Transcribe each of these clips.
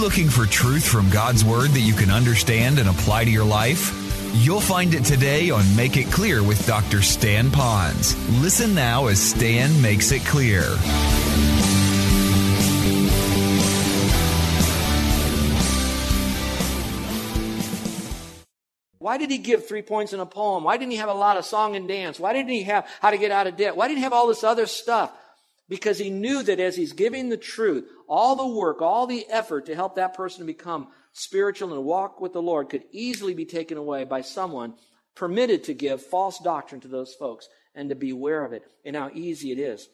looking for truth from God's Word that you can understand and apply to your life? You'll find it today on Make It Clear with Dr. Stan Ponz. Listen now as Stan makes it clear. Why did he give three points in a poem? Why didn't he have a lot of song and dance? Why didn't he have how to get out of debt? Why didn't he have all this other stuff? Because he knew that as he's giving the truth, all the work, all the effort to help that person become spiritual and walk with the Lord could easily be taken away by someone permitted to give false doctrine to those folks and to be aware of it and how easy it is.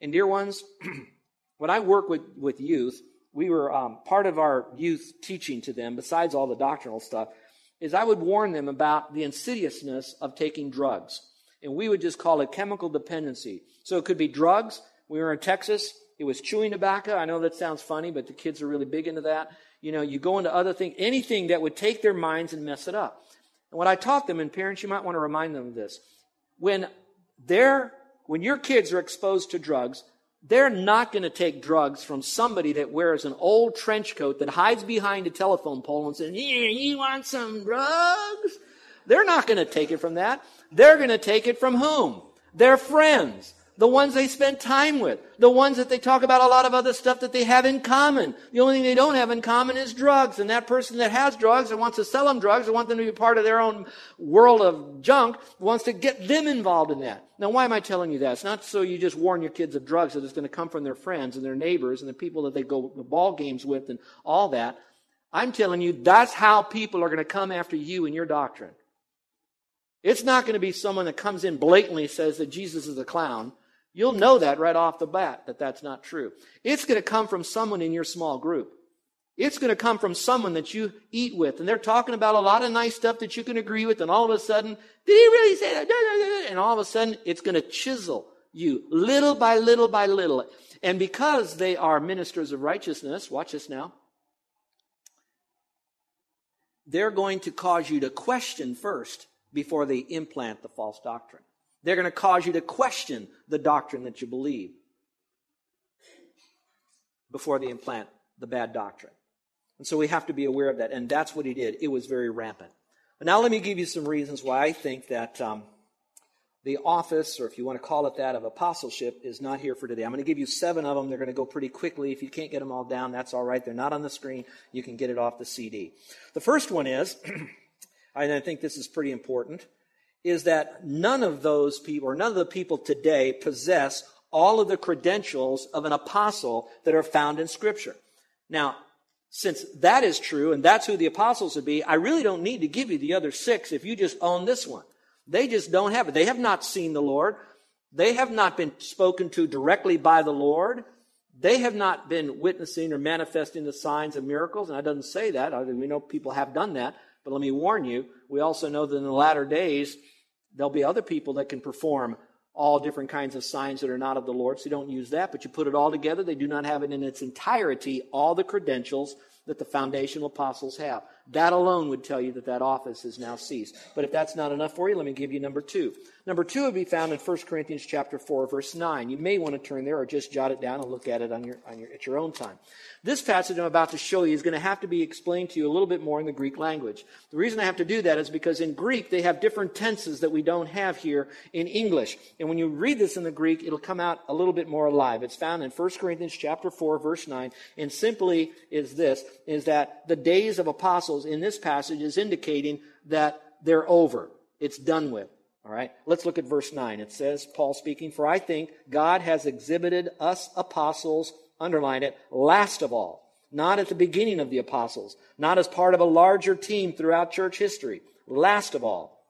And dear ones, when I work with, with youth, we were um, part of our youth teaching to them, besides all the doctrinal stuff, is I would warn them about the insidiousness of taking drugs. And we would just call it chemical dependency. So it could be drugs. We were in Texas. It was chewing tobacco. I know that sounds funny, but the kids are really big into that. You know, you go into other things, anything that would take their minds and mess it up. And what I taught them, and parents, you might want to remind them of this. When they're, when your kids are exposed to drugs, they're not going to take drugs from somebody that wears an old trench coat that hides behind a telephone pole and says, Here, you want some drugs? They're not going to take it from that. They're going to take it from whom? Their friends. The ones they spend time with. The ones that they talk about a lot of other stuff that they have in common. The only thing they don't have in common is drugs. And that person that has drugs and wants to sell them drugs or want them to be part of their own world of junk wants to get them involved in that. Now, why am I telling you that? It's not so you just warn your kids of drugs that it's going to come from their friends and their neighbors and the people that they go to ball games with and all that. I'm telling you, that's how people are going to come after you and your doctrine. It's not going to be someone that comes in blatantly says that Jesus is a clown You'll know that right off the bat that that's not true. It's going to come from someone in your small group. It's going to come from someone that you eat with, and they're talking about a lot of nice stuff that you can agree with, and all of a sudden, did he really say that? And all of a sudden, it's going to chisel you little by little by little. And because they are ministers of righteousness, watch this now, they're going to cause you to question first before they implant the false doctrine. They're going to cause you to question the doctrine that you believe before they implant the bad doctrine. And so we have to be aware of that. And that's what he did. It was very rampant. But now let me give you some reasons why I think that um, the office, or if you want to call it that, of apostleship is not here for today. I'm going to give you seven of them. They're going to go pretty quickly. If you can't get them all down, that's all right. They're not on the screen. You can get it off the CD. The first one is, and I think this is pretty important, is that none of those people, or none of the people today, possess all of the credentials of an apostle that are found in Scripture. Now, since that is true, and that's who the apostles would be, I really don't need to give you the other six if you just own this one. They just don't have it. They have not seen the Lord. They have not been spoken to directly by the Lord. They have not been witnessing or manifesting the signs and miracles. And I doesn't say that. We know people have done that. But let me warn you, we also know that in the latter days, There'll be other people that can perform all different kinds of signs that are not of the Lord, so you don't use that, but you put it all together. They do not have it in its entirety, all the credentials that the foundational apostles have. That alone would tell you that that office is now ceased. But if that's not enough for you, let me give you number two. Number two would be found in 1 Corinthians chapter 4, verse 9. You may want to turn there or just jot it down and look at it on your, on your, at your own time. This passage I'm about to show you is going to have to be explained to you a little bit more in the Greek language. The reason I have to do that is because in Greek they have different tenses that we don't have here in English. And when you read this in the Greek, it'll come out a little bit more alive. It's found in 1 Corinthians chapter 4, verse 9, and simply is this, is that the days of apostles in this passage is indicating that they're over. It's done with. All right, let's look at verse 9. It says, Paul speaking, For I think God has exhibited us apostles, underline it, last of all, not at the beginning of the apostles, not as part of a larger team throughout church history, last of all,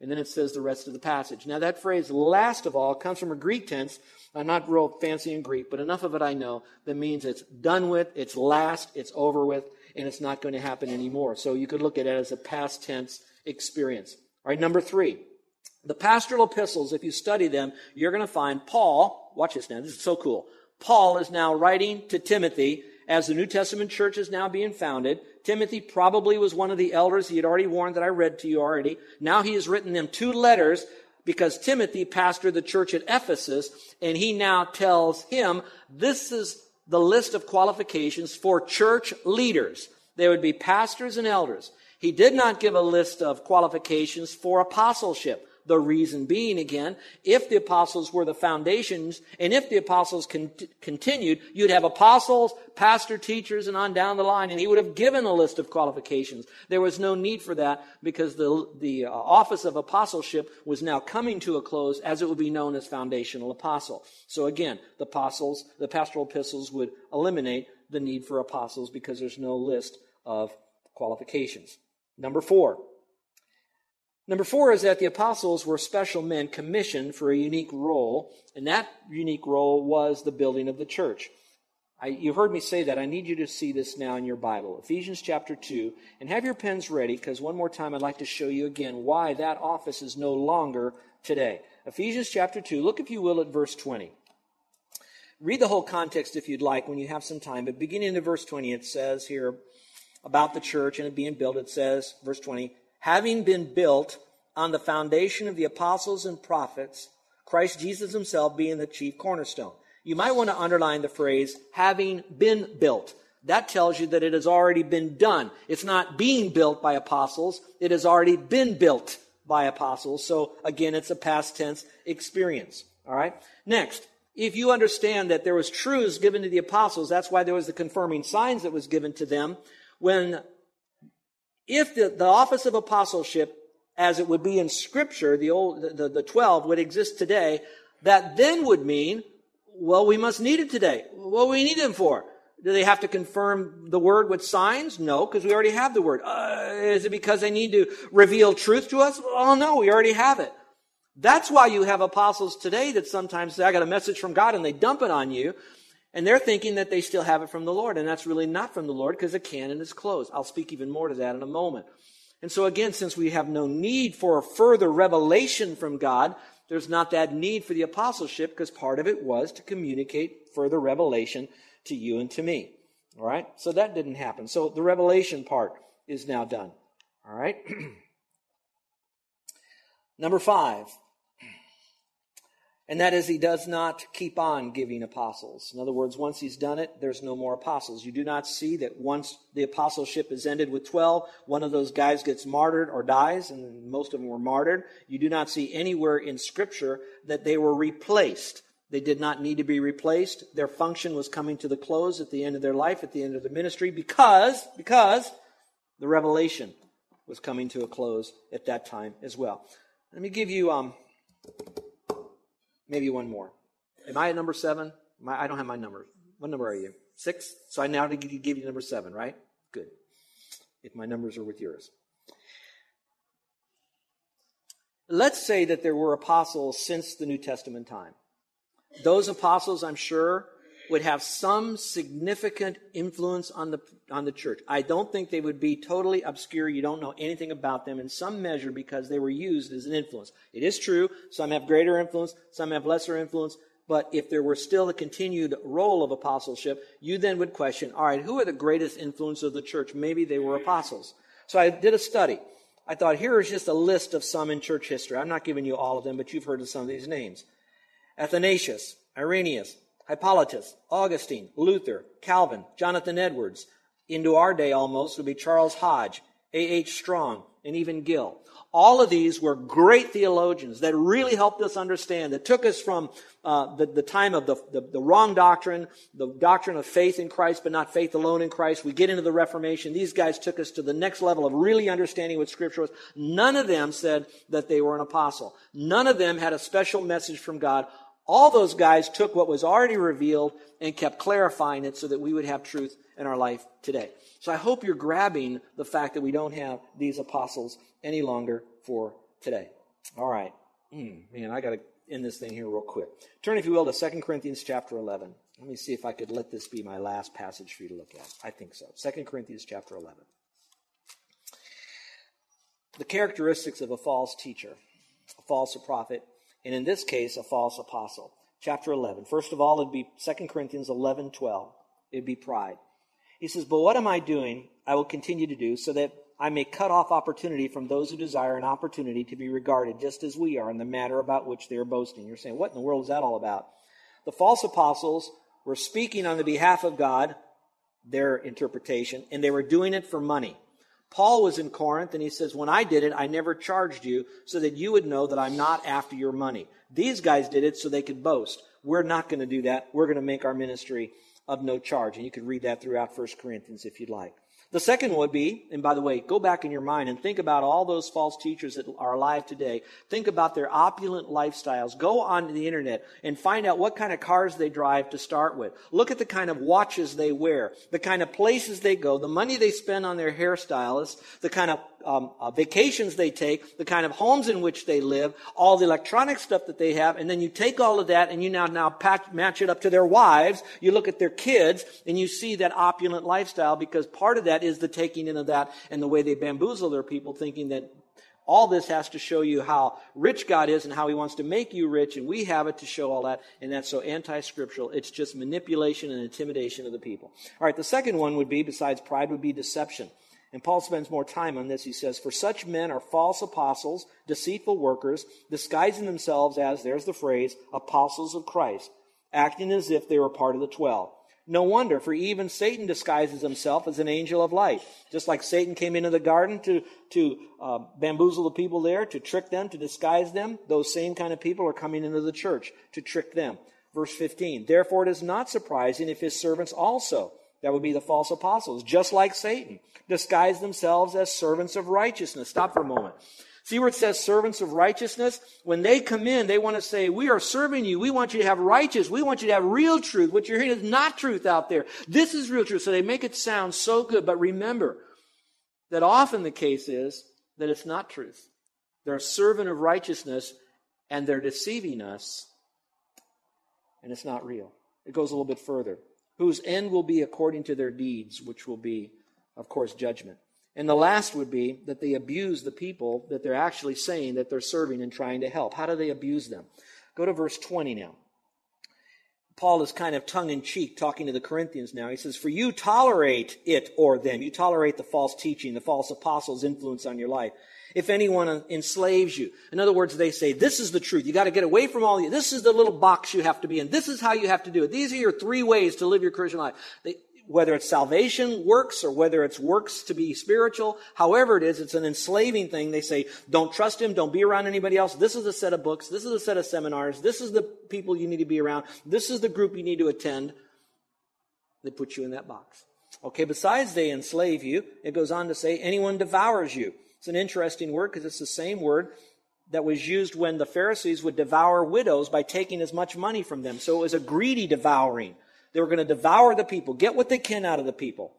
And then it says the rest of the passage. Now, that phrase, last of all, comes from a Greek tense. I'm not real fancy in Greek, but enough of it I know that means it's done with, it's last, it's over with, and it's not going to happen anymore. So you could look at it as a past tense experience. All right, number three. The pastoral epistles, if you study them, you're going to find Paul, watch this now, this is so cool. Paul is now writing to Timothy as the New Testament church is now being founded. Timothy probably was one of the elders he had already warned that I read to you already. Now he has written them two letters because Timothy pastored the church at Ephesus and he now tells him this is the list of qualifications for church leaders. They would be pastors and elders. He did not give a list of qualifications for apostleship. The reason being, again, if the apostles were the foundations, and if the apostles con- continued, you'd have apostles, pastor, teachers, and on down the line, and he would have given a list of qualifications. There was no need for that because the, the uh, office of apostleship was now coming to a close as it would be known as foundational apostle. So again, the apostles, the pastoral epistles would eliminate the need for apostles because there's no list of qualifications. Number four, Number four is that the apostles were special men commissioned for a unique role, and that unique role was the building of the church. I, you heard me say that. I need you to see this now in your Bible. Ephesians chapter 2. And have your pens ready, because one more time I'd like to show you again why that office is no longer today. Ephesians chapter 2. Look, if you will, at verse 20. Read the whole context if you'd like when you have some time. But beginning in verse 20, it says here about the church and it being built, it says, verse 20, having been built on the foundation of the apostles and prophets, Christ Jesus himself being the chief cornerstone. You might want to underline the phrase, having been built. That tells you that it has already been done. It's not being built by apostles. It has already been built by apostles. So again, it's a past tense experience. All right. Next, if you understand that there was truths given to the apostles, that's why there was the confirming signs that was given to them. When if the, the office of apostleship, as it would be in scripture, the old, the, the 12 would exist today, that then would mean, well, we must need it today. What we need them for? Do they have to confirm the word with signs? No, because we already have the word. Uh, is it because they need to reveal truth to us? Oh no, we already have it. That's why you have apostles today that sometimes say, I got a message from God and they dump it on you. And they're thinking that they still have it from the Lord, and that's really not from the Lord because the canon is closed. I'll speak even more to that in a moment. And so again, since we have no need for further revelation from God, there's not that need for the apostleship because part of it was to communicate further revelation to you and to me. All right? So that didn't happen. So the revelation part is now done. All right? Number five, and that is, he does not keep on giving apostles. In other words, once he's done it, there's no more apostles. You do not see that once the apostleship is ended with 12, one of those guys gets martyred or dies, and most of them were martyred. You do not see anywhere in Scripture that they were replaced. They did not need to be replaced. Their function was coming to the close at the end of their life, at the end of the ministry, because, because the revelation was coming to a close at that time as well. Let me give you, um, Maybe one more. Am I at number seven? My, I don't have my number. What number are you? Six? So I now give you number seven, right? Good. If my numbers are with yours. Let's say that there were apostles since the New Testament time. Those apostles, I'm sure, would have some significant influence on the, on the church. I don't think they would be totally obscure. You don't know anything about them in some measure because they were used as an influence. It is true. Some have greater influence. Some have lesser influence. But if there were still a continued role of apostleship, you then would question, all right, who are the greatest influence of the church? Maybe they were apostles. So I did a study. I thought, here is just a list of some in church history. I'm not giving you all of them, but you've heard of some of these names. Athanasius, Irenaeus, Hippolytus, Augustine, Luther, Calvin, Jonathan Edwards. Into our day almost would be Charles Hodge, A.H. Strong, and even Gill. All of these were great theologians that really helped us understand, that took us from uh, the, the time of the, the, the wrong doctrine, the doctrine of faith in Christ, but not faith alone in Christ. We get into the Reformation. These guys took us to the next level of really understanding what Scripture was. None of them said that they were an apostle. None of them had a special message from God. All those guys took what was already revealed and kept clarifying it so that we would have truth in our life today. So I hope you're grabbing the fact that we don't have these apostles any longer for today. All right. Mm, man, I got to end this thing here real quick. Turn, if you will, to 2 Corinthians chapter 11. Let me see if I could let this be my last passage for you to look at. I think so. 2 Corinthians chapter 11. The characteristics of a false teacher, a false prophet, and in this case, a false apostle. Chapter 11. First of all, it'd be 2 Corinthians 11, 12. It'd be pride. He says, But what am I doing? I will continue to do so that I may cut off opportunity from those who desire an opportunity to be regarded just as we are in the matter about which they are boasting. You're saying, what in the world is that all about? The false apostles were speaking on the behalf of God, their interpretation, and they were doing it for money. Paul was in Corinth and he says, When I did it, I never charged you so that you would know that I'm not after your money. These guys did it so they could boast. We're not going to do that. We're going to make our ministry of no charge. And you can read that throughout 1 Corinthians if you'd like. The second would be, and by the way, go back in your mind and think about all those false teachers that are alive today. Think about their opulent lifestyles. Go on the internet and find out what kind of cars they drive to start with. Look at the kind of watches they wear, the kind of places they go, the money they spend on their hairstylists, the kind of um, uh, vacations they take, the kind of homes in which they live, all the electronic stuff that they have, and then you take all of that and you now now patch, match it up to their wives. You look at their kids and you see that opulent lifestyle because part of that is the taking in of that and the way they bamboozle their people, thinking that all this has to show you how rich God is and how He wants to make you rich, and we have it to show all that, and that's so anti scriptural. It's just manipulation and intimidation of the people. All right, the second one would be, besides pride, would be deception. And Paul spends more time on this. He says, For such men are false apostles, deceitful workers, disguising themselves as, there's the phrase, apostles of Christ, acting as if they were part of the twelve. No wonder, for even Satan disguises himself as an angel of light. Just like Satan came into the garden to, to uh, bamboozle the people there, to trick them, to disguise them, those same kind of people are coming into the church to trick them. Verse 15, Therefore it is not surprising if his servants also, that would be the false apostles, just like Satan, disguise themselves as servants of righteousness. Stop for a moment. See where it says servants of righteousness? When they come in, they want to say, we are serving you. We want you to have righteous. We want you to have real truth. What you're hearing is not truth out there. This is real truth. So they make it sound so good. But remember that often the case is that it's not truth. They're a servant of righteousness and they're deceiving us and it's not real. It goes a little bit further. Whose end will be according to their deeds, which will be, of course, judgment. And the last would be that they abuse the people that they're actually saying that they're serving and trying to help. How do they abuse them? Go to verse 20 now. Paul is kind of tongue in cheek talking to the Corinthians now. He says, For you tolerate it or them. You tolerate the false teaching, the false apostles' influence on your life. If anyone enslaves you. In other words, they say, This is the truth. You got to get away from all the, this is the little box you have to be in. This is how you have to do it. These are your three ways to live your Christian life. They, whether it's salvation works or whether it's works to be spiritual, however it is, it's an enslaving thing. They say, don't trust him, don't be around anybody else. This is a set of books, this is a set of seminars, this is the people you need to be around, this is the group you need to attend. They put you in that box. Okay, besides they enslave you, it goes on to say, anyone devours you. It's an interesting word because it's the same word that was used when the Pharisees would devour widows by taking as much money from them. So it was a greedy devouring. They were going to devour the people, get what they can out of the people.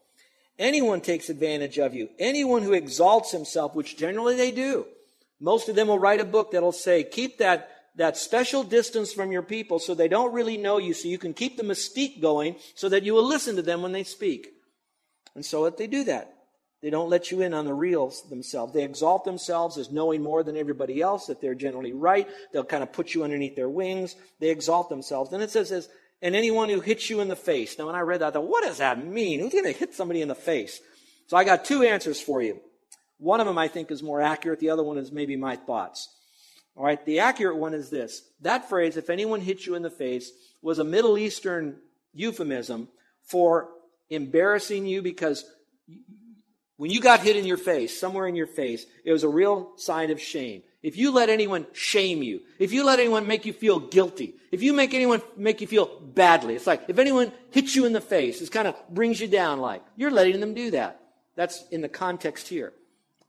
Anyone takes advantage of you. Anyone who exalts himself, which generally they do. Most of them will write a book that'll say, keep that, that special distance from your people so they don't really know you, so you can keep the mystique going so that you will listen to them when they speak. And so that they do that. They don't let you in on the reals themselves. They exalt themselves as knowing more than everybody else, that they're generally right. They'll kind of put you underneath their wings. They exalt themselves. And it says, says and anyone who hits you in the face. Now, when I read that, I thought, what does that mean? Who's going to hit somebody in the face? So I got two answers for you. One of them I think is more accurate. The other one is maybe my thoughts. All right. The accurate one is this. That phrase, if anyone hits you in the face, was a Middle Eastern euphemism for embarrassing you because when you got hit in your face, somewhere in your face, it was a real sign of shame. If you let anyone shame you, if you let anyone make you feel guilty, if you make anyone make you feel badly, it's like if anyone hits you in the face, it kind of brings you down like, you're letting them do that. That's in the context here.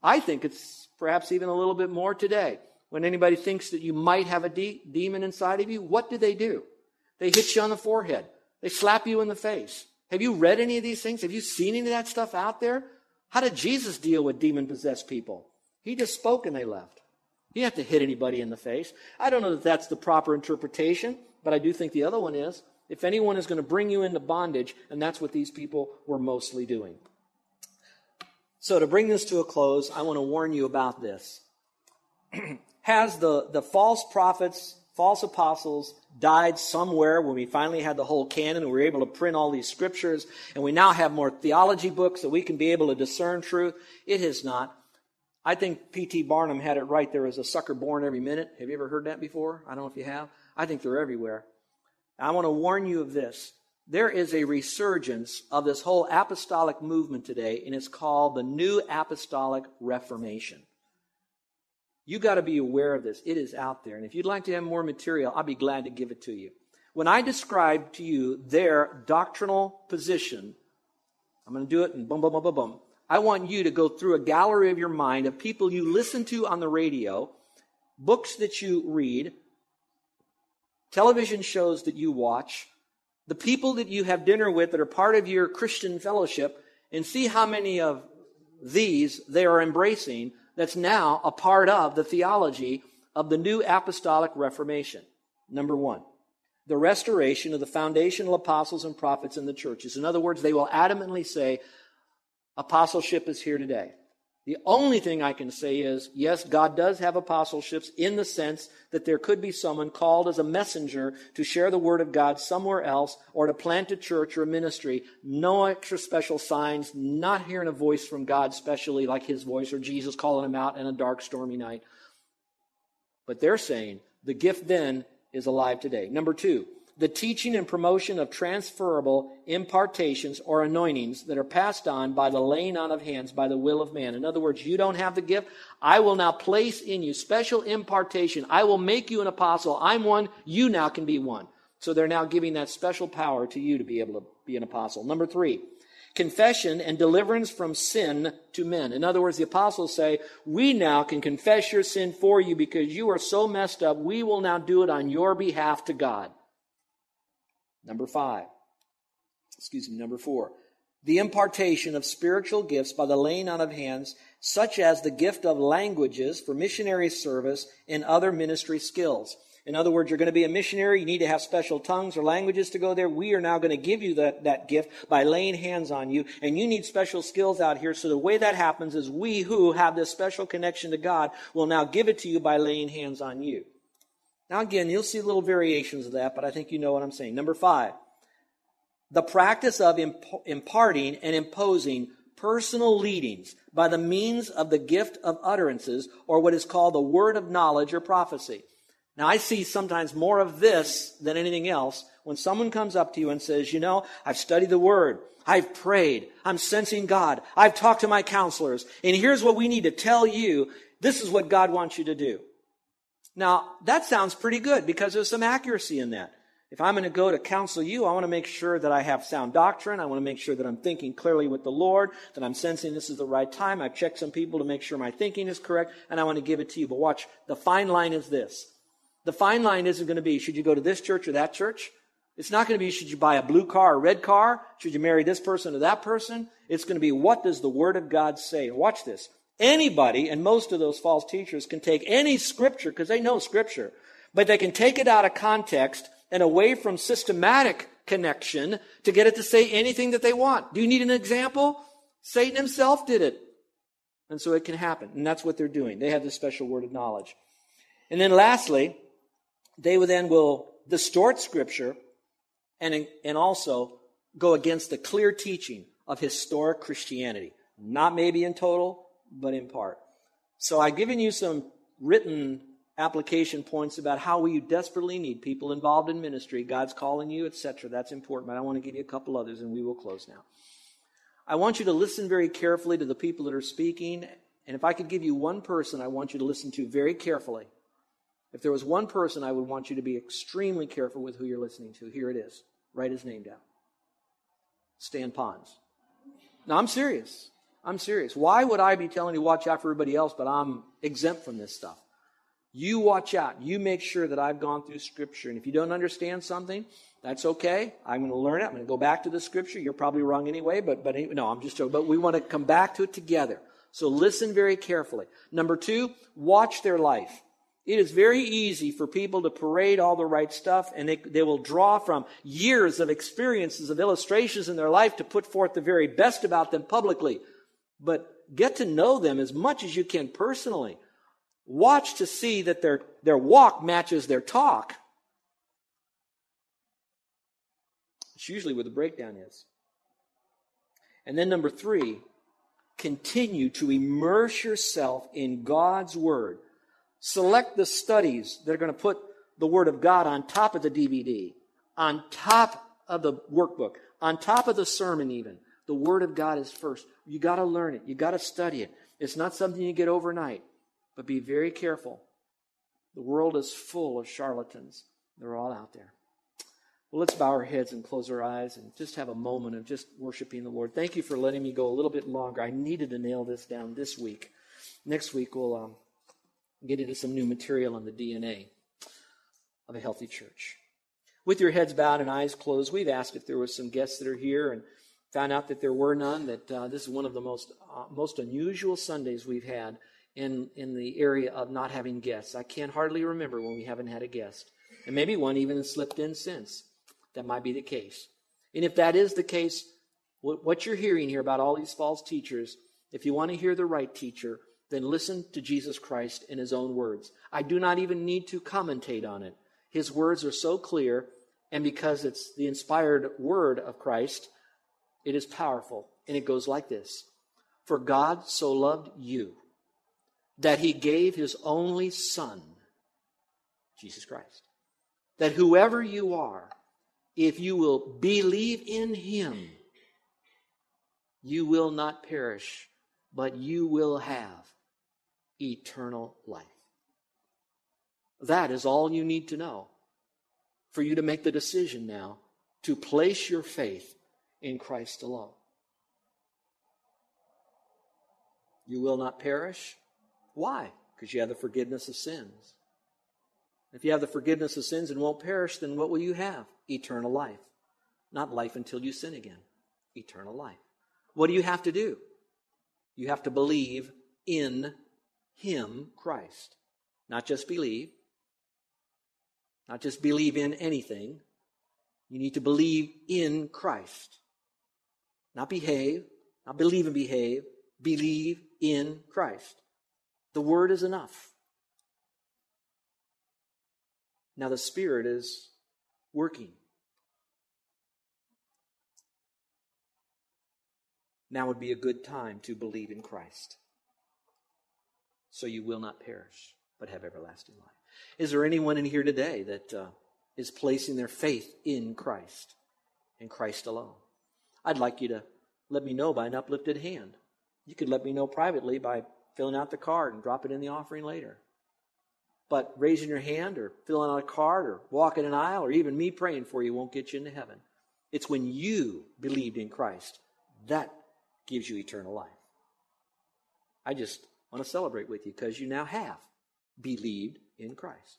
I think it's perhaps even a little bit more today. When anybody thinks that you might have a de- demon inside of you, what do they do? They hit you on the forehead. They slap you in the face. Have you read any of these things? Have you seen any of that stuff out there? How did Jesus deal with demon possessed people? He just spoke and they left. You have to hit anybody in the face. I don't know that that's the proper interpretation, but I do think the other one is. If anyone is going to bring you into bondage, and that's what these people were mostly doing. So, to bring this to a close, I want to warn you about this. Has the, the false prophets, false apostles died somewhere when we finally had the whole canon and we were able to print all these scriptures and we now have more theology books that we can be able to discern truth? It has not. I think P.T. Barnum had it right. There is a sucker born every minute. Have you ever heard that before? I don't know if you have. I think they're everywhere. I want to warn you of this. There is a resurgence of this whole apostolic movement today, and it's called the New Apostolic Reformation. You got to be aware of this. It is out there. And if you'd like to have more material, I'll be glad to give it to you. When I describe to you their doctrinal position, I'm going to do it and boom, boom, boom, boom, boom. I want you to go through a gallery of your mind of people you listen to on the radio, books that you read, television shows that you watch, the people that you have dinner with that are part of your Christian fellowship, and see how many of these they are embracing that's now a part of the theology of the new apostolic reformation. Number one, the restoration of the foundational apostles and prophets in the churches. In other words, they will adamantly say, apostleship is here today. The only thing I can say is, yes, God does have apostleships in the sense that there could be someone called as a messenger to share the word of God somewhere else or to plant a church or a ministry. No extra special signs, not hearing a voice from God, specially like his voice or Jesus calling him out in a dark, stormy night. But they're saying the gift then is alive today. Number two, the teaching and promotion of transferable impartations or anointings that are passed on by the laying on of hands by the will of man. In other words, you don't have the gift. I will now place in you special impartation. I will make you an apostle. I'm one. You now can be one. So they're now giving that special power to you to be able to be an apostle. Number three, confession and deliverance from sin to men. In other words, the apostles say, we now can confess your sin for you because you are so messed up. We will now do it on your behalf to God. Number five, excuse me, number four, the impartation of spiritual gifts by the laying on of hands, such as the gift of languages for missionary service and other ministry skills. In other words, you're going to be a missionary, you need to have special tongues or languages to go there. We are now going to give you that, that gift by laying hands on you, and you need special skills out here. So the way that happens is we who have this special connection to God will now give it to you by laying hands on you. Now, again, you'll see little variations of that, but I think you know what I'm saying. Number five, the practice of imp- imparting and imposing personal leadings by the means of the gift of utterances, or what is called the word of knowledge or prophecy. Now, I see sometimes more of this than anything else when someone comes up to you and says, You know, I've studied the word. I've prayed. I'm sensing God. I've talked to my counselors. And here's what we need to tell you. This is what God wants you to do. Now, that sounds pretty good because there's some accuracy in that. If I'm going to go to counsel you, I want to make sure that I have sound doctrine. I want to make sure that I'm thinking clearly with the Lord, that I'm sensing this is the right time. I've checked some people to make sure my thinking is correct, and I want to give it to you. But watch, the fine line is this. The fine line isn't going to be, should you go to this church or that church? It's not going to be, should you buy a blue car or a red car? Should you marry this person or that person? It's going to be, what does the Word of God say? Watch this. Anybody, and most of those false teachers, can take any scripture, because they know scripture, but they can take it out of context and away from systematic connection to get it to say anything that they want. Do you need an example? Satan himself did it. And so it can happen. And that's what they're doing. They have this special word of knowledge. And then lastly, they then will distort scripture and, and also go against the clear teaching of historic Christianity. Not maybe in total, but in part. So I've given you some written application points about how we desperately need people involved in ministry. God's calling you, etc. That's important, but I want to give you a couple others and we will close now. I want you to listen very carefully to the people that are speaking. And if I could give you one person I want you to listen to very carefully, if there was one person I would want you to be extremely careful with who you're listening to, here it is. Write his name down Stan Ponz. Now, I'm serious. I'm serious. Why would I be telling you watch out for everybody else, but I'm exempt from this stuff? You watch out. You make sure that I've gone through Scripture. And if you don't understand something, that's okay. I'm going to learn it. I'm going to go back to the Scripture. You're probably wrong anyway, but, but no, I'm just joking. But we want to come back to it together. So listen very carefully. Number two, watch their life. It is very easy for people to parade all the right stuff, and they, they will draw from years of experiences, of illustrations in their life to put forth the very best about them publicly. But get to know them as much as you can personally. Watch to see that their, their walk matches their talk. It's usually where the breakdown is. And then number three, continue to immerse yourself in God's Word. Select the studies that are going to put the Word of God on top of the DVD, on top of the workbook, on top of the sermon, even. The Word of God is first. You got to learn it, you got to study it. It's not something you get overnight, but be very careful. The world is full of charlatans, they're all out there. Well, let's bow our heads and close our eyes and just have a moment of just worshiping the Lord. Thank you for letting me go a little bit longer. I needed to nail this down this week. Next week, we'll um, get into some new material on the DNA of a healthy church. With your heads bowed and eyes closed, we've asked if there were some guests that are here and found out that there were none, that uh, this is one of the most, uh, most unusual Sundays we've had in, in the area of not having guests. I can't hardly remember when we haven't had a guest. And maybe one even slipped in since that might be the case. And if that is the case, what you're hearing here about all these false teachers, if you want to hear the right teacher, then listen to Jesus Christ in his own words. I do not even need to commentate on it. His words are so clear, and because it's the inspired word of Christ, it is powerful. And it goes like this For God so loved you that he gave his only Son, Jesus Christ, that whoever you are, if you will believe in him, you will not perish, but you will have eternal life. That is all you need to know for you to make the decision now to place your faith in Christ alone. You will not perish. Why? Because you have the forgiveness of sins. If you have the forgiveness of sins and won't perish, then what will you have? Eternal life. Not life until you sin again. Eternal life. What do you have to do? You have to believe in Him, Christ. Not just believe, not just believe in anything. You need to believe in Christ. Not behave, not believe and behave, believe in Christ. The Word is enough. Now the Spirit is working. Now would be a good time to believe in Christ. So you will not perish, but have everlasting life. Is there anyone in here today that uh, is placing their faith in Christ, in Christ alone? I'd like you to let me know by an uplifted hand. You could let me know privately by filling out the card and drop it in the offering later. But raising your hand or filling out a card or walking an aisle or even me praying for you won't get you into heaven. It's when you believed in Christ that gives you eternal life. I just want to celebrate with you because you now have believed in Christ.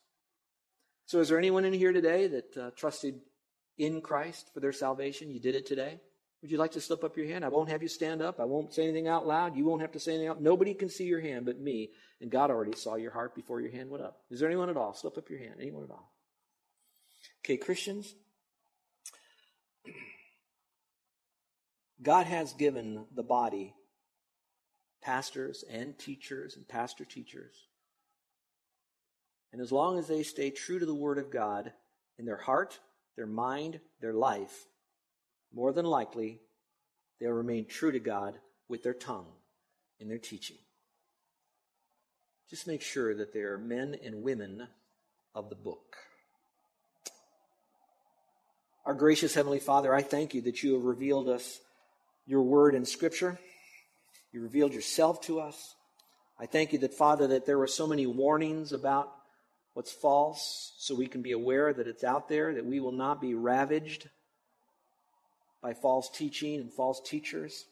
So, is there anyone in here today that uh, trusted in Christ for their salvation? You did it today? Would you like to slip up your hand? I won't have you stand up. I won't say anything out loud. You won't have to say anything out. Nobody can see your hand but me. And God already saw your heart before your hand went up. Is there anyone at all? Slip up your hand. Anyone at all? Okay, Christians. God has given the body pastors and teachers and pastor teachers. And as long as they stay true to the Word of God in their heart, their mind, their life, more than likely, they'll remain true to God with their tongue in their teaching. Just make sure that they are men and women of the book. Our gracious Heavenly Father, I thank you that you have revealed us your word in Scripture. You revealed yourself to us. I thank you that, Father, that there were so many warnings about what's false so we can be aware that it's out there, that we will not be ravaged by false teaching and false teachers.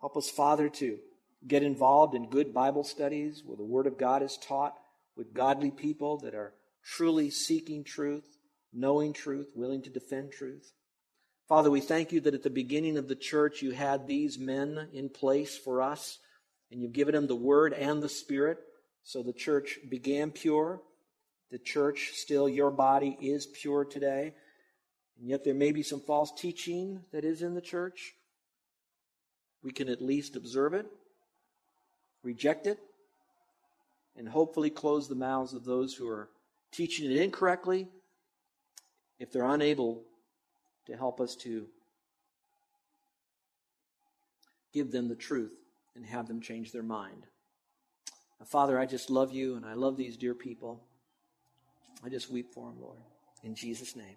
Help us, Father, to get involved in good Bible studies where the Word of God is taught with godly people that are truly seeking truth, knowing truth, willing to defend truth. Father, we thank you that at the beginning of the church you had these men in place for us and you've given them the word and the spirit. So the church began pure. The church, still, your body is pure today. And yet there may be some false teaching that is in the church. We can at least observe it, reject it, and hopefully close the mouths of those who are teaching it incorrectly if they're unable to help us to give them the truth and have them change their mind. Now, Father, I just love you and I love these dear people. I just weep for them, Lord. In Jesus' name,